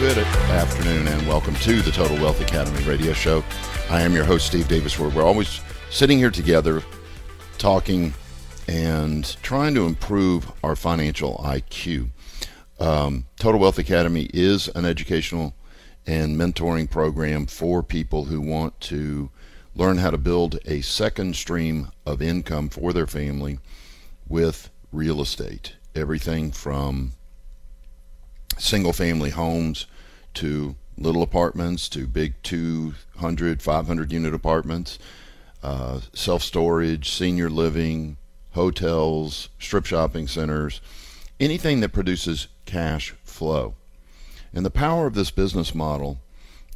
Good afternoon and welcome to the Total Wealth Academy radio show. I am your host, Steve Davis, where we're always sitting here together talking and trying to improve our financial IQ. Um, Total Wealth Academy is an educational and mentoring program for people who want to learn how to build a second stream of income for their family with real estate. Everything from single family homes to little apartments to big 200, 500 unit apartments, uh, self storage, senior living, hotels, strip shopping centers, anything that produces cash flow. And the power of this business model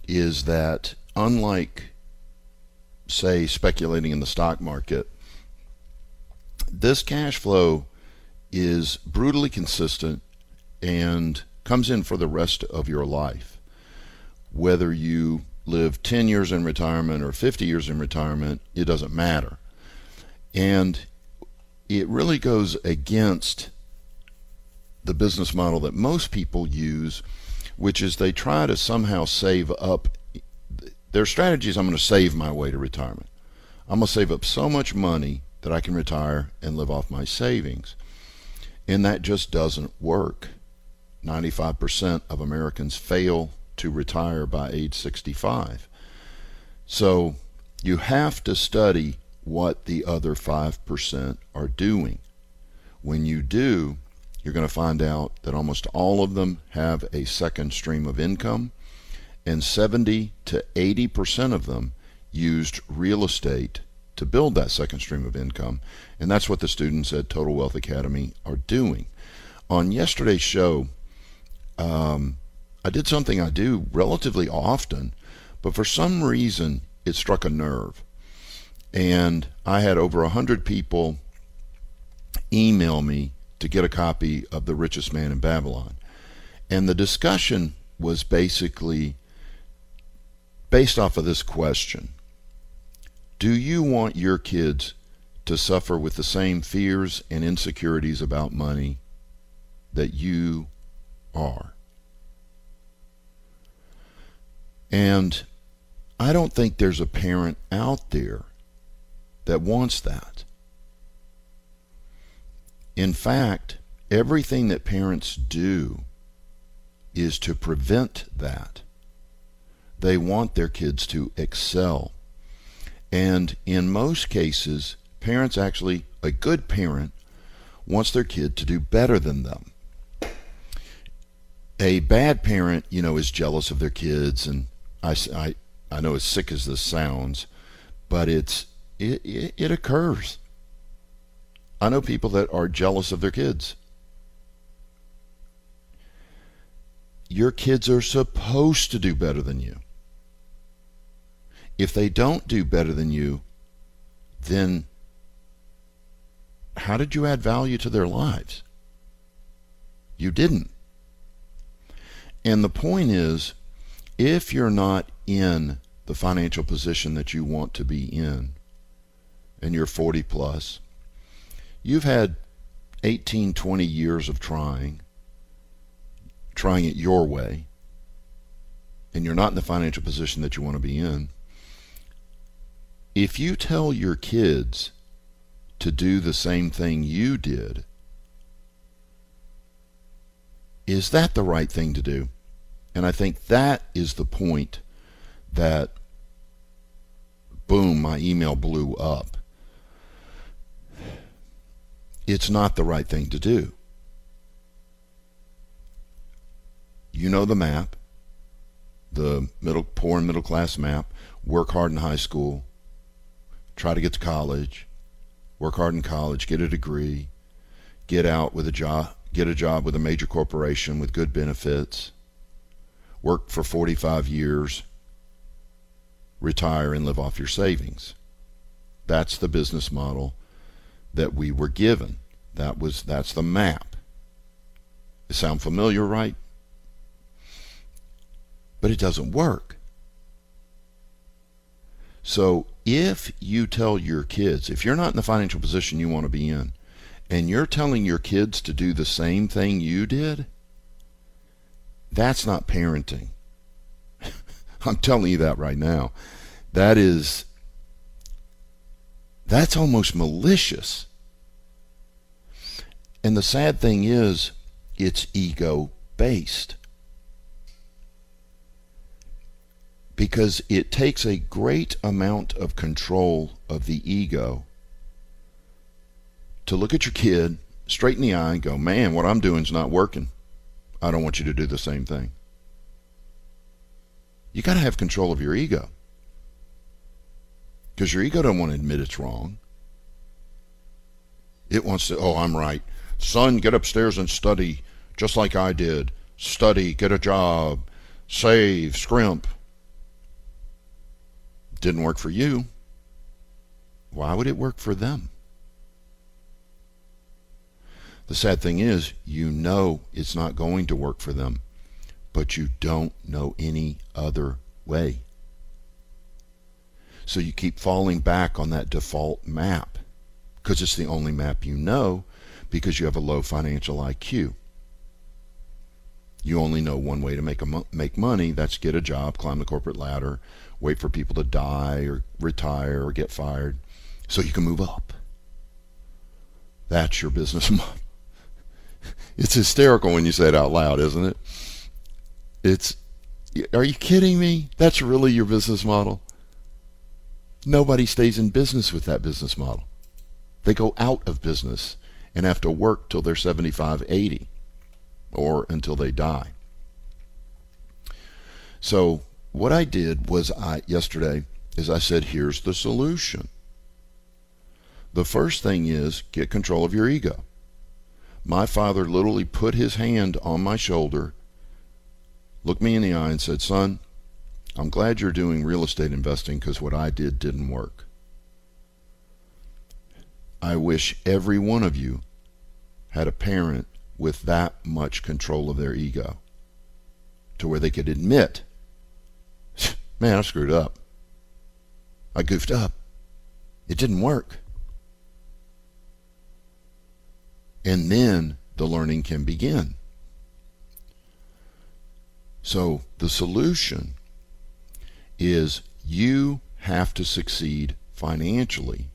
is that, unlike, say, speculating in the stock market, this cash flow is brutally consistent and comes in for the rest of your life. Whether you live 10 years in retirement or 50 years in retirement, it doesn't matter. And it really goes against the business model that most people use, which is they try to somehow save up. Their strategy is I'm going to save my way to retirement. I'm going to save up so much money that I can retire and live off my savings. And that just doesn't work. 95% of Americans fail to retire by age 65. So you have to study what the other 5% are doing. When you do, you're going to find out that almost all of them have a second stream of income, and 70 to 80% of them used real estate to build that second stream of income. And that's what the students at Total Wealth Academy are doing. On yesterday's show, um, I did something I do relatively often, but for some reason it struck a nerve. And I had over a hundred people email me to get a copy of The Richest Man in Babylon. And the discussion was basically based off of this question Do you want your kids to suffer with the same fears and insecurities about money that you are. And I don't think there's a parent out there that wants that. In fact, everything that parents do is to prevent that. They want their kids to excel. And in most cases, parents actually, a good parent, wants their kid to do better than them a bad parent, you know, is jealous of their kids, and I, I, I know as sick as this sounds, but it's it, it, it occurs. I know people that are jealous of their kids. Your kids are supposed to do better than you. If they don't do better than you, then how did you add value to their lives? You didn't. And the point is, if you're not in the financial position that you want to be in, and you're 40 plus, you've had 18, 20 years of trying, trying it your way, and you're not in the financial position that you want to be in, if you tell your kids to do the same thing you did, is that the right thing to do? And I think that is the point that, boom, my email blew up. It's not the right thing to do. You know the map, the middle poor and middle class map. Work hard in high school, try to get to college, work hard in college, get a degree, get out with a job, get a job with a major corporation with good benefits, work for 45 years, retire, and live off your savings. That's the business model that we were given. That was that's the map. It sound familiar, right? But it doesn't work. So if you tell your kids, if you're not in the financial position you want to be in, and you're telling your kids to do the same thing you did, that's not parenting. I'm telling you that right now. That is that's almost malicious. And the sad thing is, it's ego based. Because it takes a great amount of control of the ego to look at your kid straight in the eye and go, man, what I'm doing is not working. I don't want you to do the same thing. You got to have control of your ego. Because your ego don't want to admit it's wrong. It wants to, oh, I'm right. Son, get upstairs and study just like I did. Study, get a job, save, scrimp. Didn't work for you. Why would it work for them? The sad thing is, you know it's not going to work for them, but you don't know any other way. So you keep falling back on that default map because it's the only map you know because you have a low financial IQ. You only know one way to make mo- make money. That's get a job, climb the corporate ladder, wait for people to die or retire or get fired, so you can move up. That's your business model. It's hysterical when you say it out loud, isn't it? It's. Are you kidding me? That's really your business model. Nobody stays in business with that business model. They go out of business and have to work till they're 75, 80 or until they die. So what I did was I yesterday is I said here's the solution. The first thing is get control of your ego. My father literally put his hand on my shoulder, looked me in the eye and said, "Son, I'm glad you're doing real estate investing because what I did didn't work. I wish every one of you had a parent with that much control of their ego to where they could admit, man, I screwed up. I goofed up. It didn't work. And then the learning can begin. So the solution is you have to succeed financially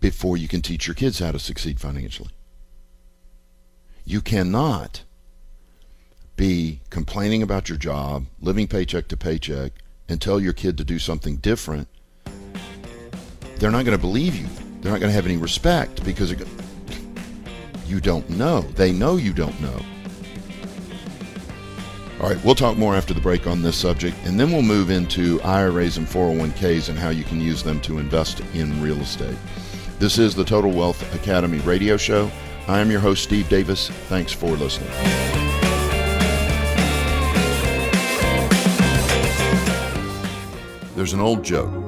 before you can teach your kids how to succeed financially. You cannot be complaining about your job, living paycheck to paycheck, and tell your kid to do something different. They're not going to believe you. They're not going to have any respect because you don't know. They know you don't know. All right, we'll talk more after the break on this subject, and then we'll move into IRAs and 401ks and how you can use them to invest in real estate. This is the Total Wealth Academy radio show. I am your host, Steve Davis. Thanks for listening. There's an old joke.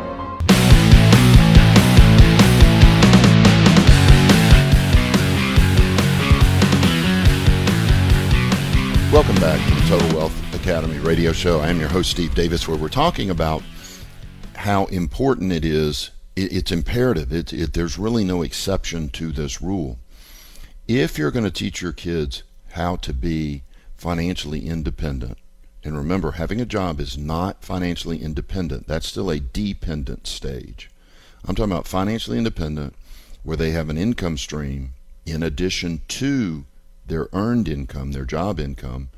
Welcome back to the Total Wealth Academy radio show. I am your host, Steve Davis, where we're talking about how important it is. It, it's imperative. It, it, there's really no exception to this rule. If you're going to teach your kids how to be financially independent, and remember, having a job is not financially independent, that's still a dependent stage. I'm talking about financially independent, where they have an income stream in addition to their earned income, their job income,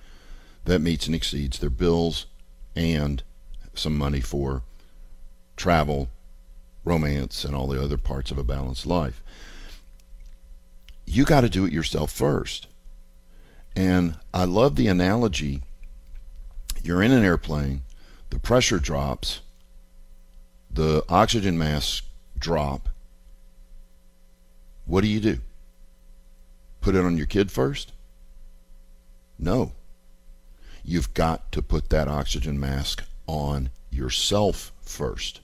that meets and exceeds their bills and some money for travel, romance, and all the other parts of a balanced life. You got to do it yourself first. And I love the analogy you're in an airplane, the pressure drops, the oxygen masks drop. What do you do? Put it on your kid first? No. You've got to put that oxygen mask on yourself first.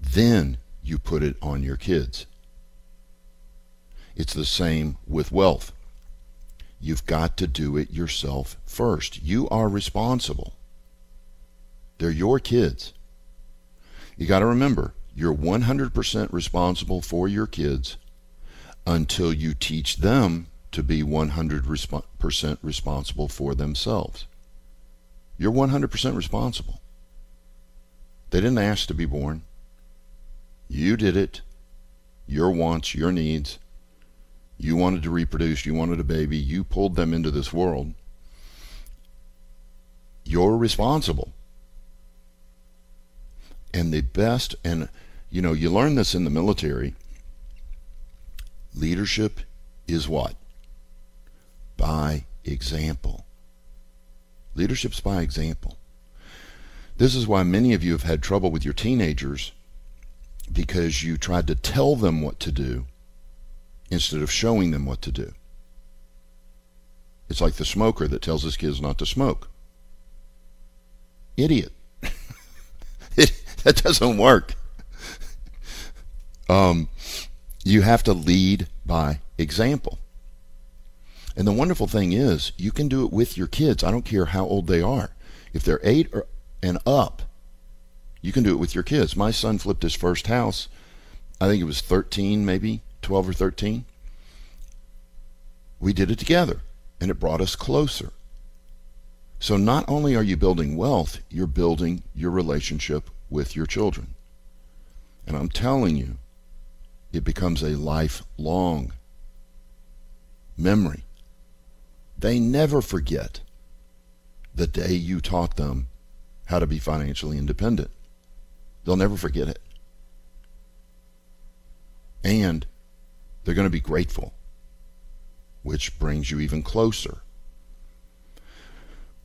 Then you put it on your kids. It's the same with wealth. You've got to do it yourself first. You are responsible. They're your kids. You got to remember, you're 100% responsible for your kids until you teach them to be 100% responsible for themselves. You're 100% responsible. They didn't ask to be born. You did it. Your wants, your needs. You wanted to reproduce. You wanted a baby. You pulled them into this world. You're responsible. And the best, and you know, you learn this in the military. Leadership is what? By example. Leadership's by example. This is why many of you have had trouble with your teenagers because you tried to tell them what to do instead of showing them what to do. It's like the smoker that tells his kids not to smoke. Idiot. it, that doesn't work. Um, you have to lead by example. And the wonderful thing is, you can do it with your kids. I don't care how old they are. If they're eight or, and up, you can do it with your kids. My son flipped his first house. I think it was 13, maybe 12 or 13. We did it together, and it brought us closer. So not only are you building wealth, you're building your relationship with your children. And I'm telling you, it becomes a lifelong memory. They never forget the day you taught them how to be financially independent. They'll never forget it. And they're going to be grateful, which brings you even closer.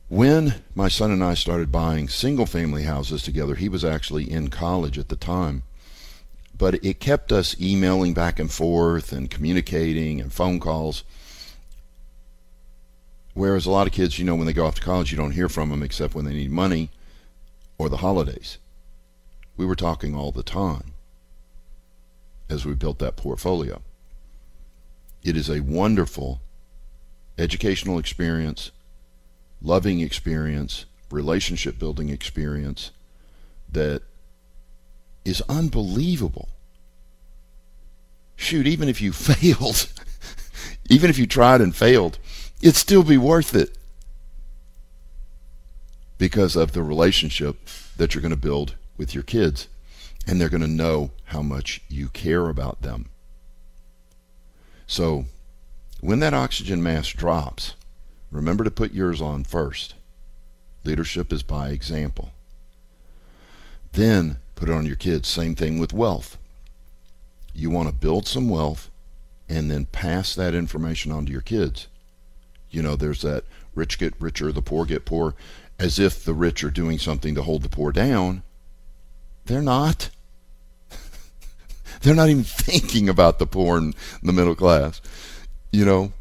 When my son and I started buying single family houses together, he was actually in college at the time. But it kept us emailing back and forth and communicating and phone calls. Whereas a lot of kids, you know, when they go off to college, you don't hear from them except when they need money or the holidays. We were talking all the time as we built that portfolio. It is a wonderful educational experience, loving experience, relationship building experience that is unbelievable. Shoot, even if you failed, even if you tried and failed, it'd still be worth it because of the relationship that you're going to build with your kids. And they're going to know how much you care about them. So when that oxygen mask drops, remember to put yours on first. Leadership is by example. Then put it on your kids. Same thing with wealth. You want to build some wealth and then pass that information on to your kids. You know, there's that rich get richer, the poor get poor, as if the rich are doing something to hold the poor down. They're not. They're not even thinking about the poor and the middle class. You know,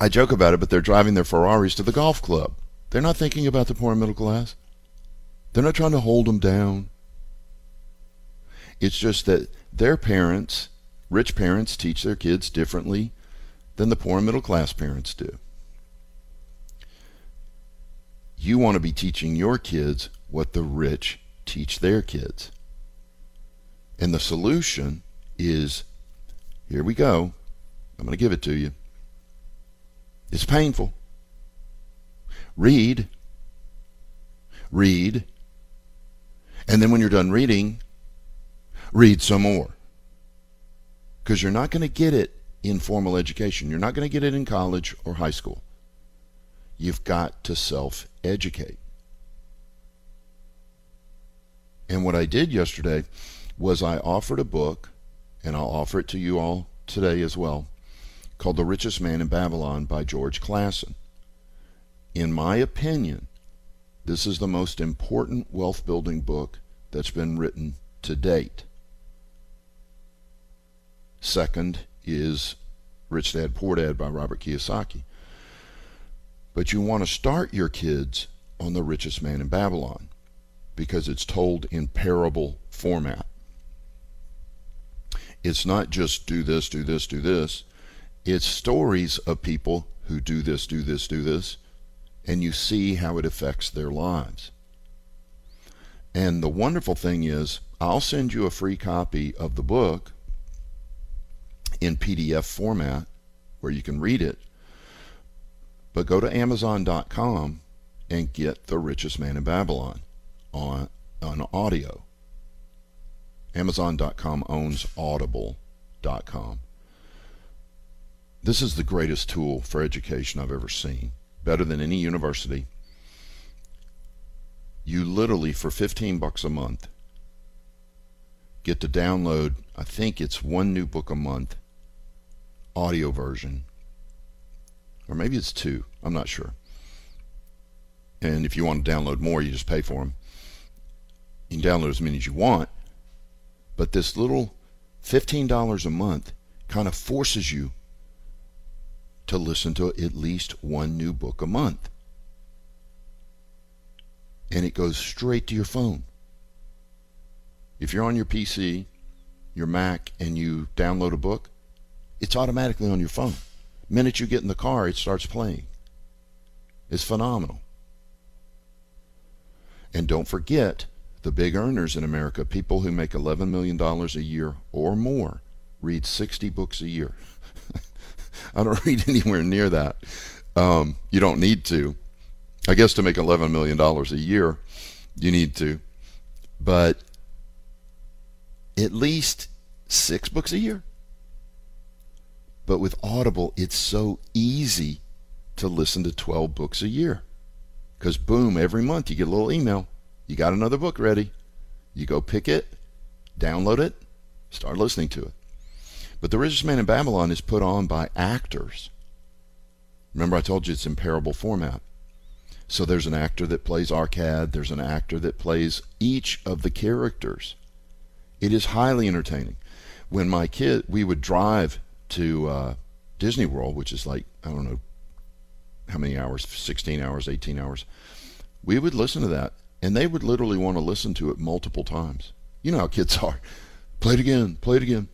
I joke about it, but they're driving their Ferraris to the golf club. They're not thinking about the poor and middle class. They're not trying to hold them down. It's just that their parents, rich parents, teach their kids differently than the poor and middle class parents do. You want to be teaching your kids what the rich teach their kids. And the solution is here we go. I'm going to give it to you. It's painful. Read. Read. And then when you're done reading, read some more. Because you're not going to get it in formal education. You're not going to get it in college or high school. You've got to self educate. And what I did yesterday was I offered a book, and I'll offer it to you all today as well, called The Richest Man in Babylon by George Clason. In my opinion, this is the most important wealth building book that's been written to date. Second is Rich Dad Poor Dad by Robert Kiyosaki. But you want to start your kids on The Richest Man in Babylon because it's told in parable format. It's not just do this, do this, do this. It's stories of people who do this, do this, do this, and you see how it affects their lives. And the wonderful thing is, I'll send you a free copy of the book in PDF format where you can read it. But go to Amazon.com and get The Richest Man in Babylon on, on audio. Amazon.com owns Audible.com. This is the greatest tool for education I've ever seen. Better than any university. You literally, for 15 bucks a month, get to download, I think it's one new book a month, audio version. Or maybe it's two. I'm not sure. And if you want to download more, you just pay for them. You can download as many as you want, but this little $15 a month kind of forces you to listen to at least one new book a month. And it goes straight to your phone. If you're on your PC, your Mac, and you download a book, it's automatically on your phone. The minute you get in the car, it starts playing. It's phenomenal. And don't forget, the big earners in America, people who make $11 million a year or more, read 60 books a year. I don't read anywhere near that. Um, you don't need to. I guess to make $11 million a year, you need to. But at least six books a year. But with Audible, it's so easy to listen to 12 books a year. Because, boom, every month you get a little email. You got another book ready. You go pick it, download it, start listening to it. But The Richest Man in Babylon is put on by actors. Remember, I told you it's in parable format. So there's an actor that plays Arkad, there's an actor that plays each of the characters. It is highly entertaining. When my kid, we would drive to uh, Disney World, which is like, I don't know how many hours, 16 hours, 18 hours, we would listen to that and they would literally want to listen to it multiple times. You know how kids are. Play it again, play it again.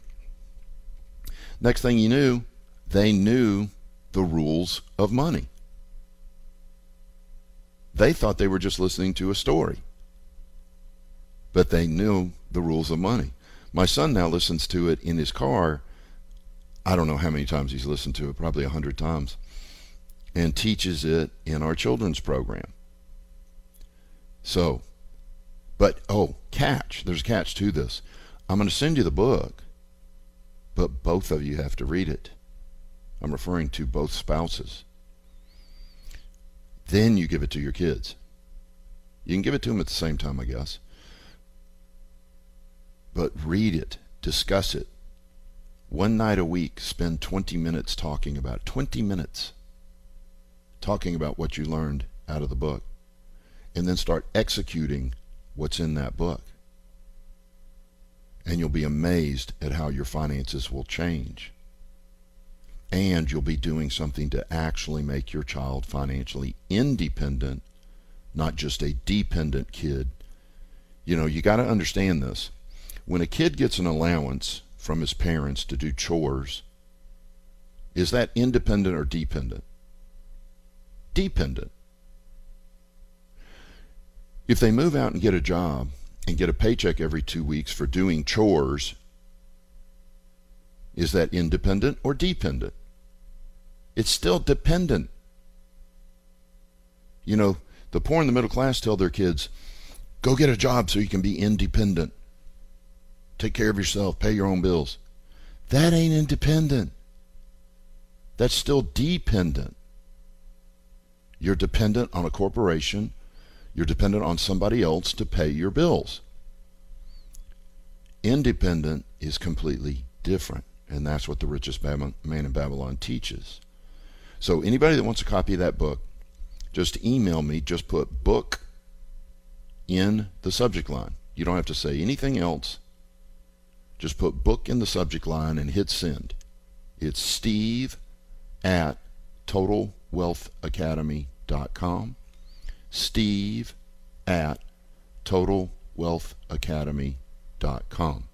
Next thing you knew, they knew the rules of money. They thought they were just listening to a story, but they knew the rules of money. My son now listens to it in his car. I don't know how many times he's listened to it, probably a hundred times, and teaches it in our children's program. So, but oh, catch. There's a catch to this. I'm going to send you the book, but both of you have to read it. I'm referring to both spouses. Then you give it to your kids. You can give it to them at the same time, I guess. But read it, discuss it. One night a week, spend 20 minutes talking about 20 minutes talking about what you learned out of the book and then start executing what's in that book. And you'll be amazed at how your finances will change. And you'll be doing something to actually make your child financially independent, not just a dependent kid. You know, you got to understand this. When a kid gets an allowance from his parents to do chores, is that independent or dependent? Dependent. If they move out and get a job and get a paycheck every two weeks for doing chores, is that independent or dependent? It's still dependent. You know, the poor and the middle class tell their kids, go get a job so you can be independent. Take care of yourself, pay your own bills. That ain't independent. That's still dependent. You're dependent on a corporation. You're dependent on somebody else to pay your bills. Independent is completely different. And that's what the richest man in Babylon teaches. So anybody that wants a copy of that book, just email me. Just put book in the subject line. You don't have to say anything else. Just put book in the subject line and hit send. It's steve at totalwealthacademy.com. Steve at totalwealthacademy.com.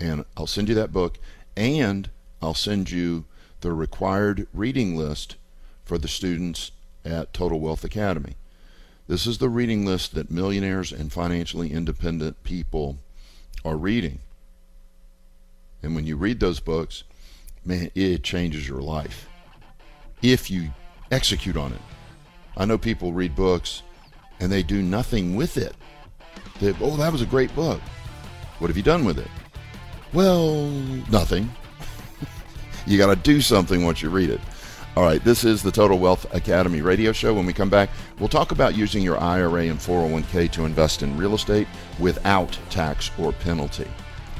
And I'll send you that book and I'll send you the required reading list for the students at Total Wealth Academy. This is the reading list that millionaires and financially independent people are reading. And when you read those books, man, it changes your life if you execute on it. I know people read books and they do nothing with it. They, oh, that was a great book. What have you done with it? Well, nothing. you got to do something once you read it. All right, this is the Total Wealth Academy radio show. When we come back, we'll talk about using your IRA and 401k to invest in real estate without tax or penalty.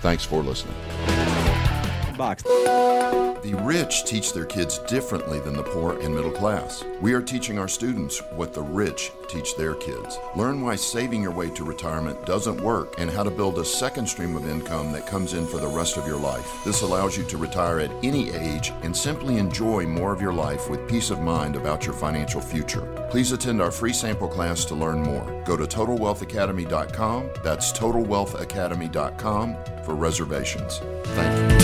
Thanks for listening The rich teach their kids differently than the poor and middle class. We are teaching our students what the rich teach their kids. Learn why saving your way to retirement doesn't work and how to build a second stream of income that comes in for the rest of your life. This allows you to retire at any age and simply enjoy more of your life with peace of mind about your financial future. Please attend our free sample class to learn more. Go to TotalWealthAcademy.com. That's TotalWealthAcademy.com for reservations. Thank you.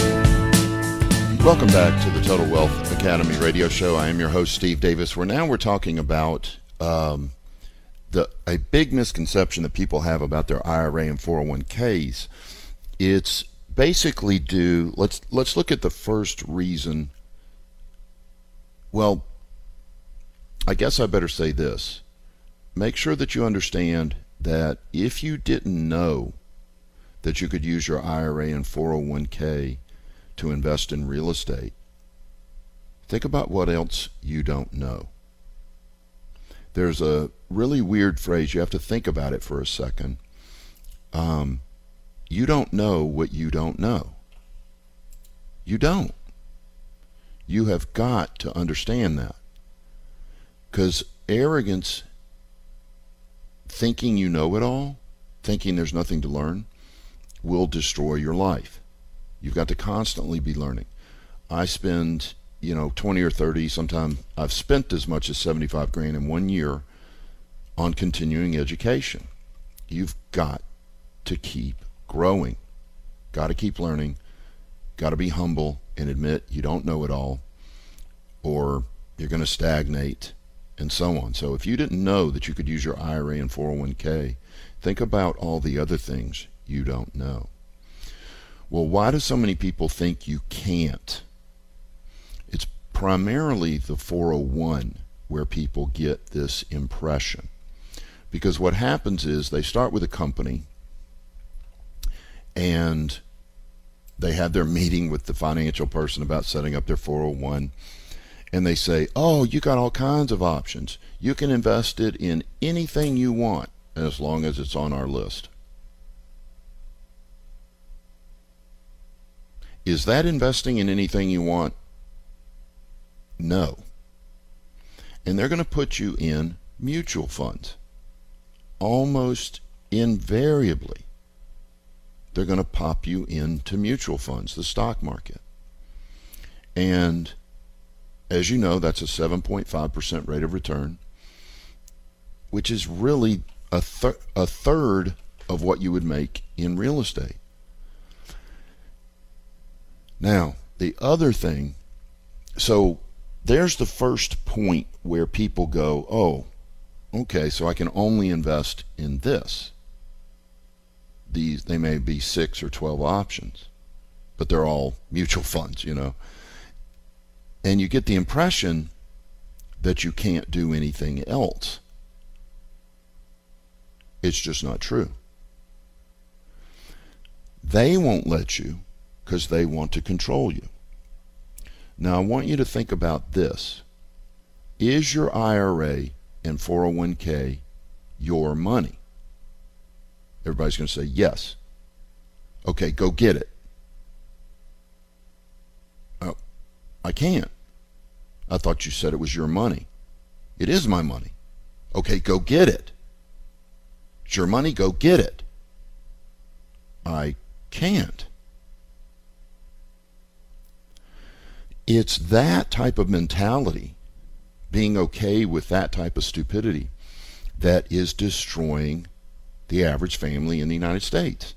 Welcome back to the Total Wealth Academy radio show. I am your host, Steve Davis. Where now we're talking about um, the a big misconception that people have about their IRA and 401ks. It's basically due. Let's let's look at the first reason. Well, I guess I better say this. Make sure that you understand that if you didn't know that you could use your IRA and 401k to invest in real estate, think about what else you don't know. There's a really weird phrase, you have to think about it for a second. Um, you don't know what you don't know. You don't. You have got to understand that. Because arrogance, thinking you know it all, thinking there's nothing to learn, will destroy your life. You've got to constantly be learning. I spend, you know, 20 or 30, sometimes I've spent as much as 75 grand in one year on continuing education. You've got to keep growing. Got to keep learning. Got to be humble and admit you don't know it all or you're going to stagnate and so on. So if you didn't know that you could use your IRA and 401k, think about all the other things you don't know. Well, why do so many people think you can't? It's primarily the 401 where people get this impression. Because what happens is they start with a company and they have their meeting with the financial person about setting up their 401 and they say, "Oh, you got all kinds of options. You can invest it in anything you want as long as it's on our list." Is that investing in anything you want? No. And they're going to put you in mutual funds. Almost invariably, they're going to pop you into mutual funds, the stock market. And as you know, that's a 7.5% rate of return, which is really a, thir- a third of what you would make in real estate. Now, the other thing, so there's the first point where people go, oh, okay, so I can only invest in this. These they may be six or twelve options, but they're all mutual funds, you know. And you get the impression that you can't do anything else. It's just not true. They won't let you because they want to control you. Now, I want you to think about this. is your IRA and 401k your money? Everybody's going to say yes. Okay, go get it. Oh, I can't. I thought you said it was your money. It is my money. Okay, go get it. It's your money, go get it. I can't. It's that type of mentality, being okay with that type of stupidity, that is destroying the average family in the United States.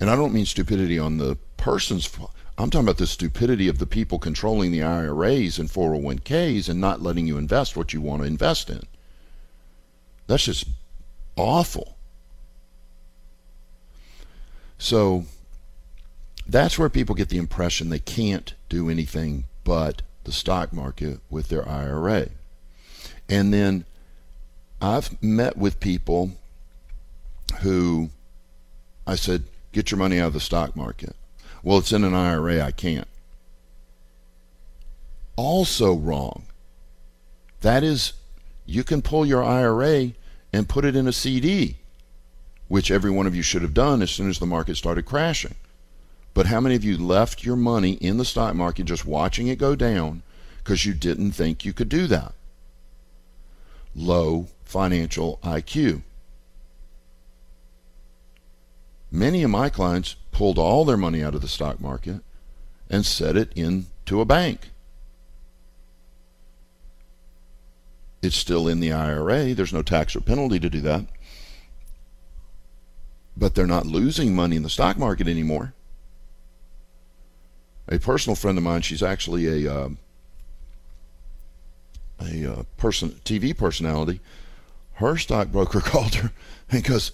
And I don't mean stupidity on the person's I'm talking about the stupidity of the people controlling the IRAs and 401ks and not letting you invest what you want to invest in. That's just awful. So that's where people get the impression they can't do anything but the stock market with their IRA. And then I've met with people who I said, get your money out of the stock market. Well, it's in an IRA, I can't. Also wrong. That is, you can pull your IRA and put it in a CD, which every one of you should have done as soon as the market started crashing. But how many of you left your money in the stock market just watching it go down because you didn't think you could do that? Low financial IQ. Many of my clients pulled all their money out of the stock market and set it into a bank. It's still in the IRA. There's no tax or penalty to do that. But they're not losing money in the stock market anymore. A personal friend of mine, she's actually a uh, a uh, person TV personality. Her stockbroker called her and goes,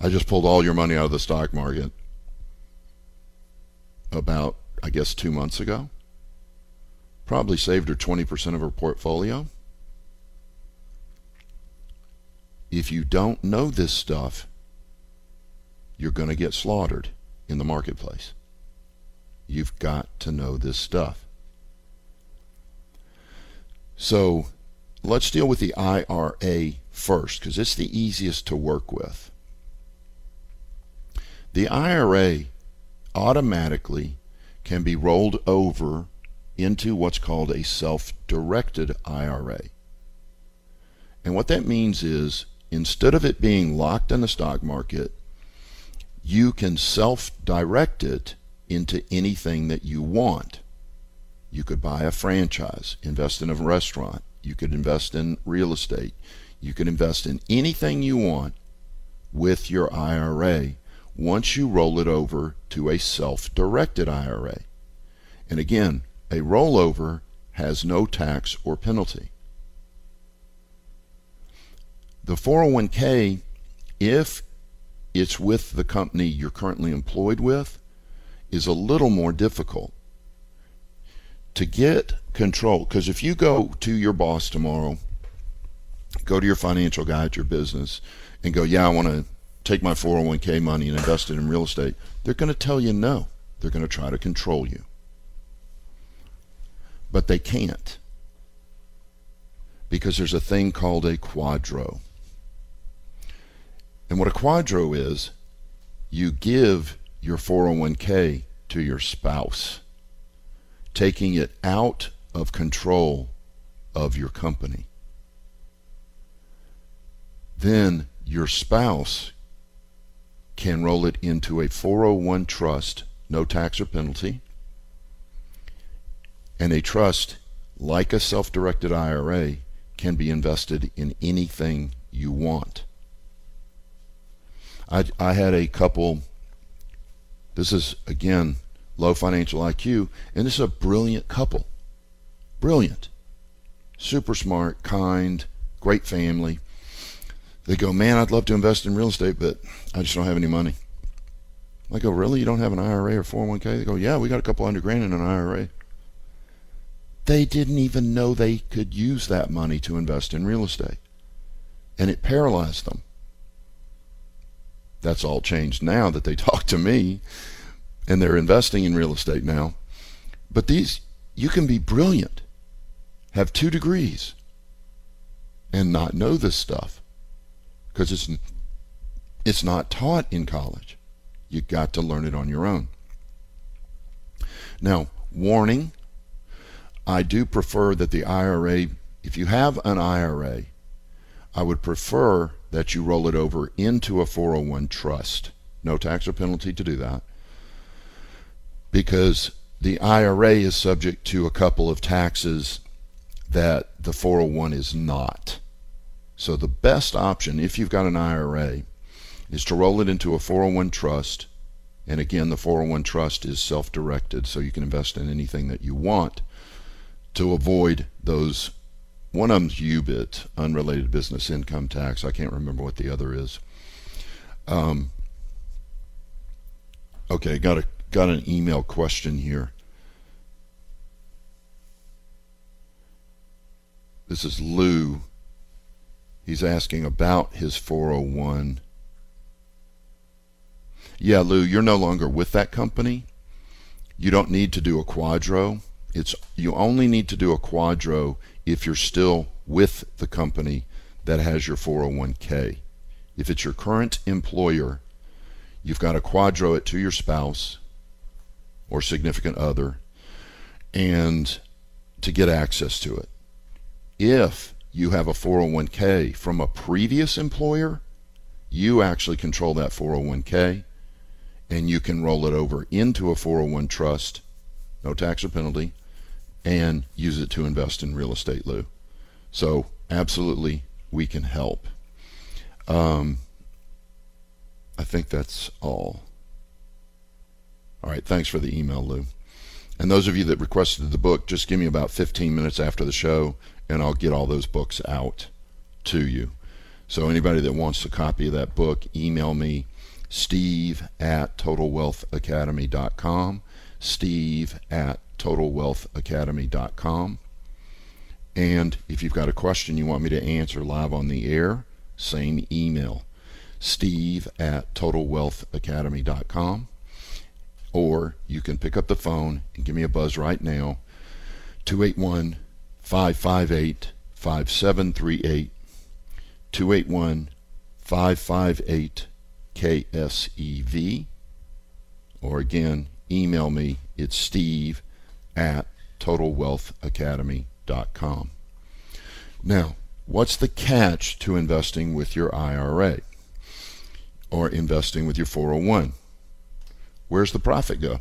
"I just pulled all your money out of the stock market." About, I guess, two months ago. Probably saved her 20% of her portfolio. if you don't know this stuff, you're going to get slaughtered in the marketplace. You've got to know this stuff. So let's deal with the IRA first because it's the easiest to work with. The IRA automatically can be rolled over into what's called a self directed IRA. And what that means is instead of it being locked in the stock market, you can self direct it into anything that you want. You could buy a franchise, invest in a restaurant, you could invest in real estate, you could invest in anything you want with your IRA once you roll it over to a self directed IRA. And again, a rollover has no tax or penalty. The 401k, if it's with the company you're currently employed with, is a little more difficult. To get control, because if you go to your boss tomorrow, go to your financial guy at your business, and go, Yeah, I want to take my 401k money and invest it in real estate, they're going to tell you no. They're going to try to control you. But they can't. Because there's a thing called a QDRO. And what a QDRO is, you give your 401k to your spouse, taking it out of control of your company. Then your spouse can roll it into a 401 trust, no tax or penalty, and a trust, like a self directed IRA, can be invested in anything you want. I, I had a couple. This is again low financial IQ, and this is a brilliant couple. Brilliant, super smart, kind, great family. They go, man, I'd love to invest in real estate, but I just don't have any money. I go, really? You don't have an IRA or 401k? They go, yeah, we got a couple hundred grand in an IRA. They didn't even know they could use that money to invest in real estate. And it paralyzed them that's all changed now that they talk to me and they're investing in real estate now. But these you can be brilliant, have two degrees, and not know this stuff because it's it's not taught in college. You got to learn it on your own. Now, warning, I do prefer that the IRA, if you have an IRA, I would prefer that you roll it over into a 401 trust. No tax or penalty to do that. Because the IRA is subject to a couple of taxes that the 401 is not. So the best option, if you've got an IRA, is to roll it into a 401 trust. And again, the 401 trust is self directed, so you can invest in anything that you want to avoid those. One of them's UBIT, unrelated business income tax. I can't remember what the other is. Um, okay, got a got an email question here. This is Lou. He's asking about his 401. Yeah, Lou, you're no longer with that company. You don't need to do a QDRO. It's you only need to do a QDRO if you're still with the company that has your 401k. If it's your current employer, you've got to QDRO it to your spouse or significant other and to get access to it. If you have a 401k from a previous employer, you actually control that 401k and you can roll it over into a 401 trust, no tax or penalty, and use it to invest in real estate, Lou. So, absolutely, we can help. Um, I think that's all. All right, thanks for the email, Lou. And those of you that requested the book, just give me about 15 minutes after the show, and I'll get all those books out to you. So, anybody that wants a copy of that book, email me steve at totalwealthacademy.com. Steve at totalwealthacademy.com. And if you've got a question you want me to answer live on the air, same email steve at totalwealthacademy.com. Or you can pick up the phone and give me a buzz right now 281 558 5738. 281 558 KSEV. Or again, email me. It's steve at totalwealthacademy.com. Now, what's the catch to investing with your IRA or investing with your 401? Where's the profit go?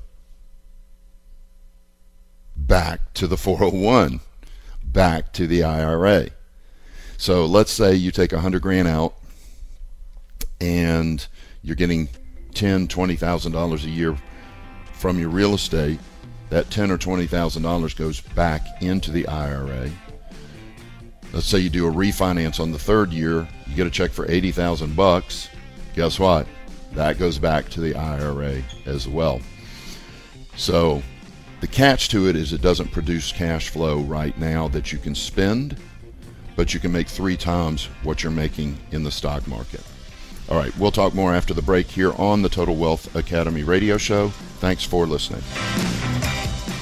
Back to the 401, back to the IRA. So let's say you take a hundred grand out and you're getting ten, twenty thousand dollars a year from your real estate. That ten or twenty thousand dollars goes back into the IRA. Let's say you do a refinance on the third year, you get a check for eighty thousand bucks. Guess what? That goes back to the IRA as well. So the catch to it is it doesn't produce cash flow right now that you can spend, but you can make three times what you're making in the stock market. All right, we'll talk more after the break here on the Total Wealth Academy radio show. Thanks for listening.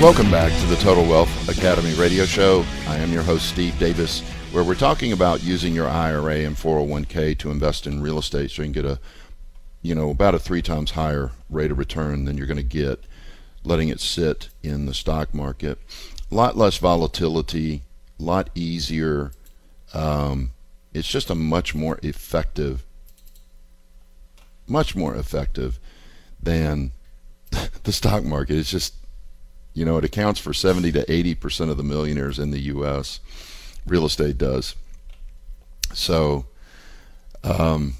Welcome back to the Total Wealth Academy radio show. I am your host, Steve Davis, where we're talking about using your IRA and 401k to invest in real estate so you can get a, you know, about a three times higher rate of return than you're going to get letting it sit in the stock market. A lot less volatility, a lot easier. Um, it's just a much more effective, much more effective than the stock market. It's just you know, it accounts for 70 to 80 percent of the millionaires in the U.S. Real estate does. So, um,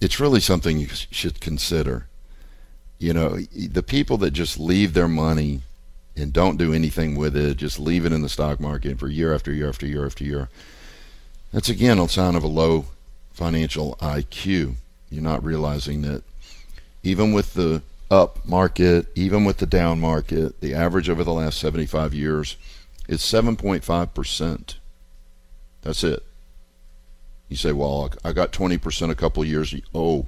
it's really something you should consider. You know, the people that just leave their money and don't do anything with it, just leave it in the stock market for year after year after year after year. That's again a sign of a low financial IQ. You're not realizing that even with the up market, even with the down market, the average over the last 75 years is 7.5%. That's it. You say, well, I got 20% a couple years. Oh,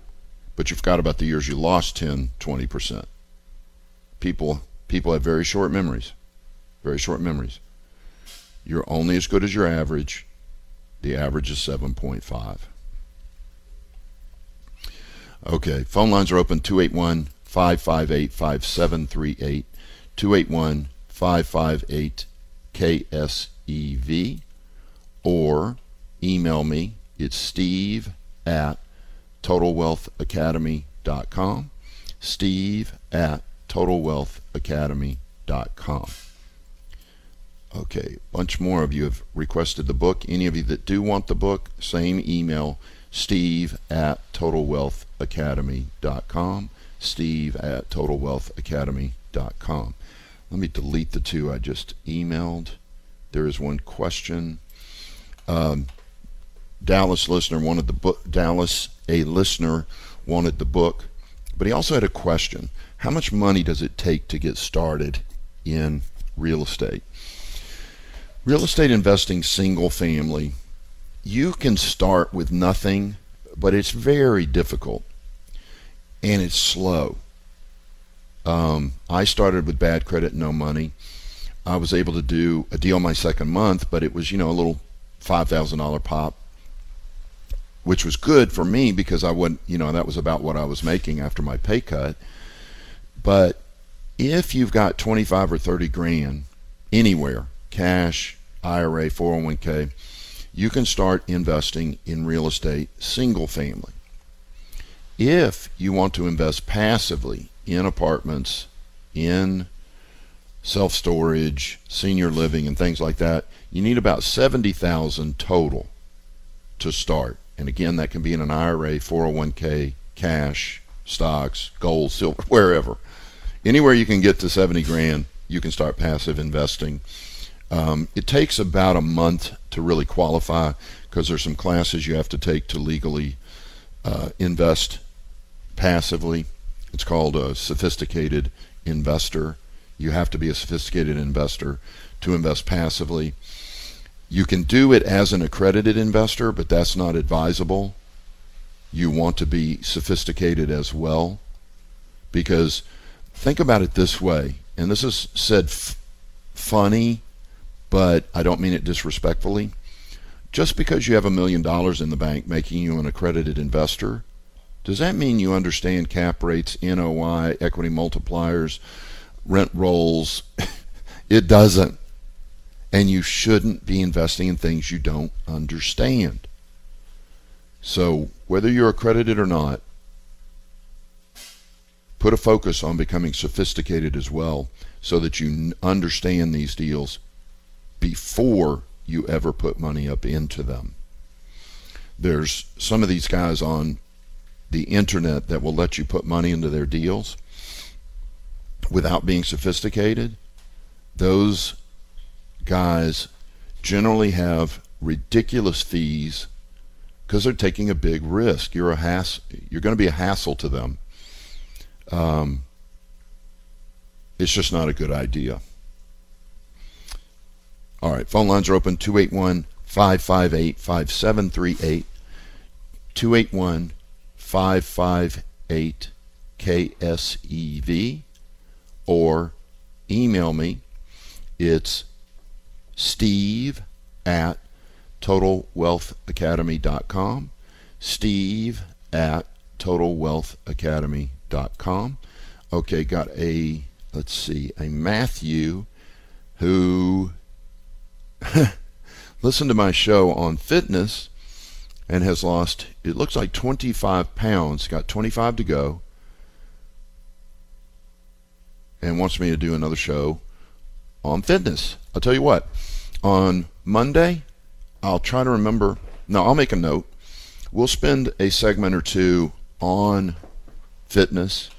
but you forgot about the years you lost 10, 20%. People people have very short memories. Very short memories. You're only as good as your average. The average is 7.5. Okay, phone lines are open 281 558 5738. 281 558 KSEV. Or email me. It's steve at totalwealthacademy.com. Steve at totalwealthacademy.com. Okay, a bunch more of you have requested the book. Any of you that do want the book, same email, steve at totalwealthacademy.com. Steve at totalwealthacademy.com. Let me delete the two I just emailed. There is one question. Um, Dallas listener wanted the book. Dallas, a listener, wanted the book, but he also had a question. How much money does it take to get started in real estate? Real estate investing, single family, you can start with nothing, but it's very difficult and it's slow. Um, I started with bad credit, no money. I was able to do a deal my second month, but it was, you know, a little $5,000 pop, which was good for me because I wouldn't, you know, that was about what I was making after my pay cut. But if you've got 25 or 30 grand anywhere, cash, IRA, 401k, you can start investing in real estate single family. If you want to invest passively in apartments, in self storage, senior living, and things like that, you need about 70,000 total to start. And again, that can be in an IRA, 401k, cash, stocks, gold, silver, wherever anywhere you can get to 70 grand, you can start passive investing. Um, it takes about a month to really qualify because there's some classes you have to take to legally uh, invest passively. It's called a sophisticated investor. You have to be a sophisticated investor to invest passively. You can do it as an accredited investor, but that's not advisable. You want to be sophisticated as well because think about it this way, and this is said f- funny, but I don't mean it disrespectfully. Just because you have a million dollars in the bank making you an accredited investor, does that mean you understand cap rates, NOI, equity multipliers, rent rolls? it doesn't. And you shouldn't be investing in things you don't understand. So, whether you're accredited or not, put a focus on becoming sophisticated as well so that you understand these deals before you ever put money up into them. There's some of these guys on the internet that will let you put money into their deals without being sophisticated. Those guys generally have ridiculous fees because they're taking a big risk. You're a hass- you're going to be a hassle to them um, it's just not a good idea. All right, phone lines are open 281 558 5738. 281 558 KSEV or email me. It's steve at totalwealthacademy.com. Steve at totalwealthacademy.com. Okay, got a, let's see, a Matthew who listened to my show on fitness and has lost, it looks like 25 pounds, got 25 to go, and wants me to do another show on fitness. I'll tell you what, on Monday, I'll try to remember, no, I'll make a note. We'll spend a segment or two on fitness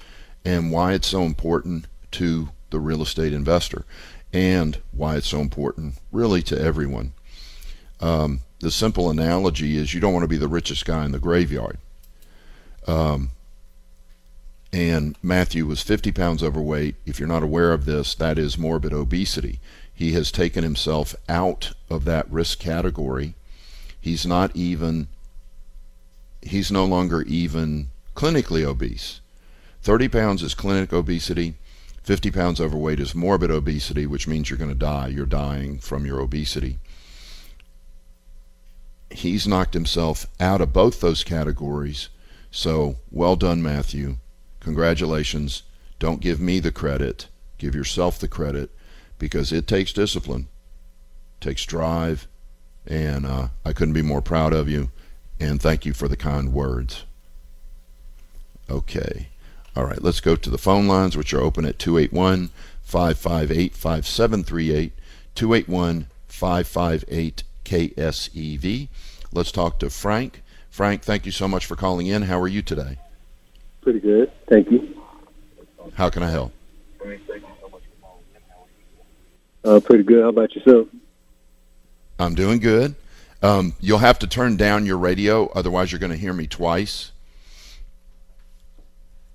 and why it's so important to the real estate investor and why it's so important really to everyone. Um, the simple analogy is you don't want to be the richest guy in the graveyard. Um, and Matthew was 50 pounds overweight. If you're not aware of this, that is morbid obesity. He has taken himself out of that risk category. He's not even, he's no longer even clinically obese. 30 pounds is clinic obesity. 50 pounds overweight is morbid obesity, which means you're going to die. You're dying from your obesity. He's knocked himself out of both those categories. So, well done, Matthew. Congratulations. Don't give me the credit. Give yourself the credit because it takes discipline, takes drive, and uh, I couldn't be more proud of you. And thank you for the kind words. Okay. All right, let's go to the phone lines, which are open at 281 558 5738, 281 558 KSEV. Let's talk to Frank. Frank, thank you so much for calling in. How are you today? Pretty good. Thank you. How can I help? Uh, pretty good. How about yourself? I'm doing good. Um, you'll have to turn down your radio, otherwise, you're going to hear me twice.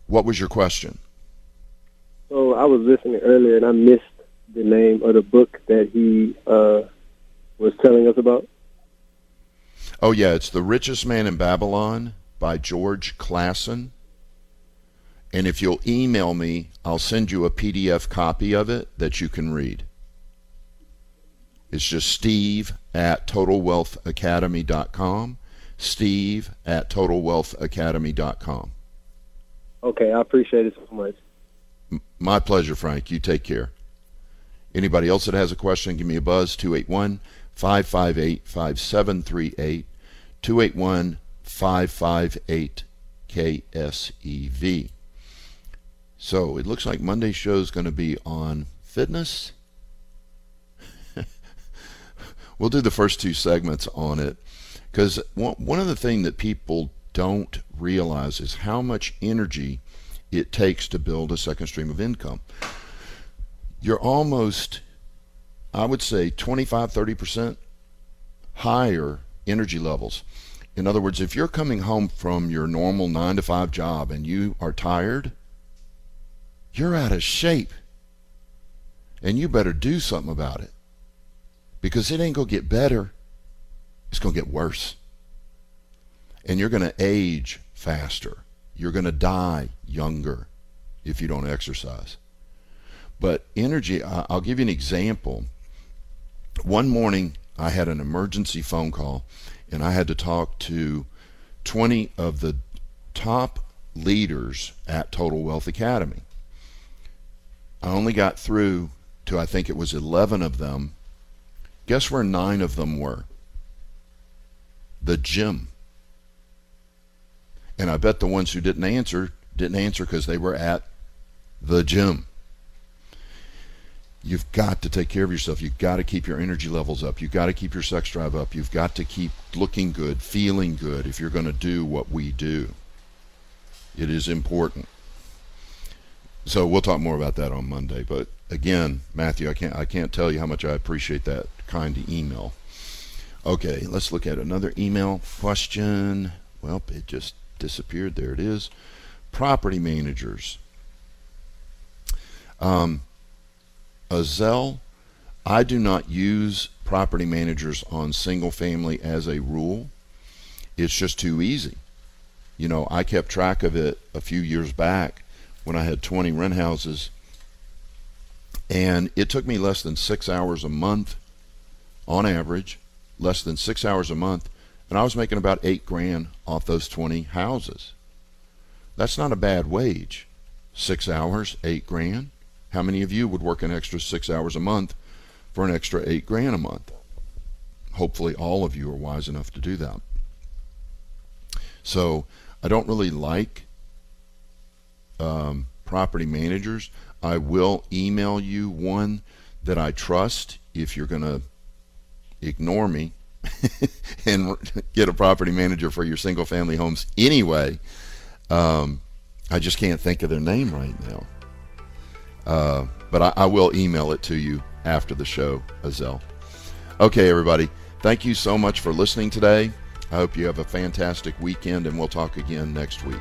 What was your question? So I was listening earlier and I missed the name of the book that he uh, was telling us about. Oh, yeah, it's The Richest Man in Babylon by George Clason. And if you'll email me, I'll send you a PDF copy of it that you can read. It's just steve at totalwealthacademy.com. Steve at totalwealthacademy.com. Okay, I appreciate it so much. My pleasure, Frank. You take care. Anybody else that has a question, give me a buzz 281 558 5738. 281 558 KSEV. So it looks like Monday's show is going to be on fitness. we'll do the first two segments on it because one of the things that people don't realize is how much energy it takes to build a second stream of income. You're almost, I would say, 25, 30% higher energy levels. In other words, if you're coming home from your normal nine to five job and you are tired, you're out of shape. And you better do something about it. Because it ain't going to get better, it's going to get worse. And you're going to age faster. You're going to die younger if you don't exercise. But energy, I'll give you an example. One morning, I had an emergency phone call and I had to talk to 20 of the top leaders at Total Wealth Academy. I only got through to, I think it was 11 of them. Guess where nine of them were? The gym. And I bet the ones who didn't answer didn't answer because they were at the gym. You've got to take care of yourself. You've got to keep your energy levels up. You've got to keep your sex drive up. You've got to keep looking good, feeling good if you're going to do what we do. It is important. So we'll talk more about that on Monday. But again, Matthew, I can't I can't tell you how much I appreciate that kind of email. Okay, let's look at another email question. Well, it just disappeared. There it is. Property managers. Um, Azel, I do not use property managers on single family as a rule. It's just too easy. You know, I kept track of it a few years back when I had 20 rent houses, and it took me less than six hours a month on average, less than six hours a month, and I was making about eight grand off those 20 houses. That's not a bad wage. Six hours, eight grand. How many of you would work an extra six hours a month for an extra eight grand a month? Hopefully, all of you are wise enough to do that. So, I don't really like um, property managers. I will email you one that I trust if you're going to ignore me and get a property manager for your single family homes anyway. Um, I just can't think of their name right now. Uh, but I, I, will email it to you after the show, Azel. Okay, everybody. Thank you so much for listening today. I hope you have a fantastic weekend, and we'll talk again next week.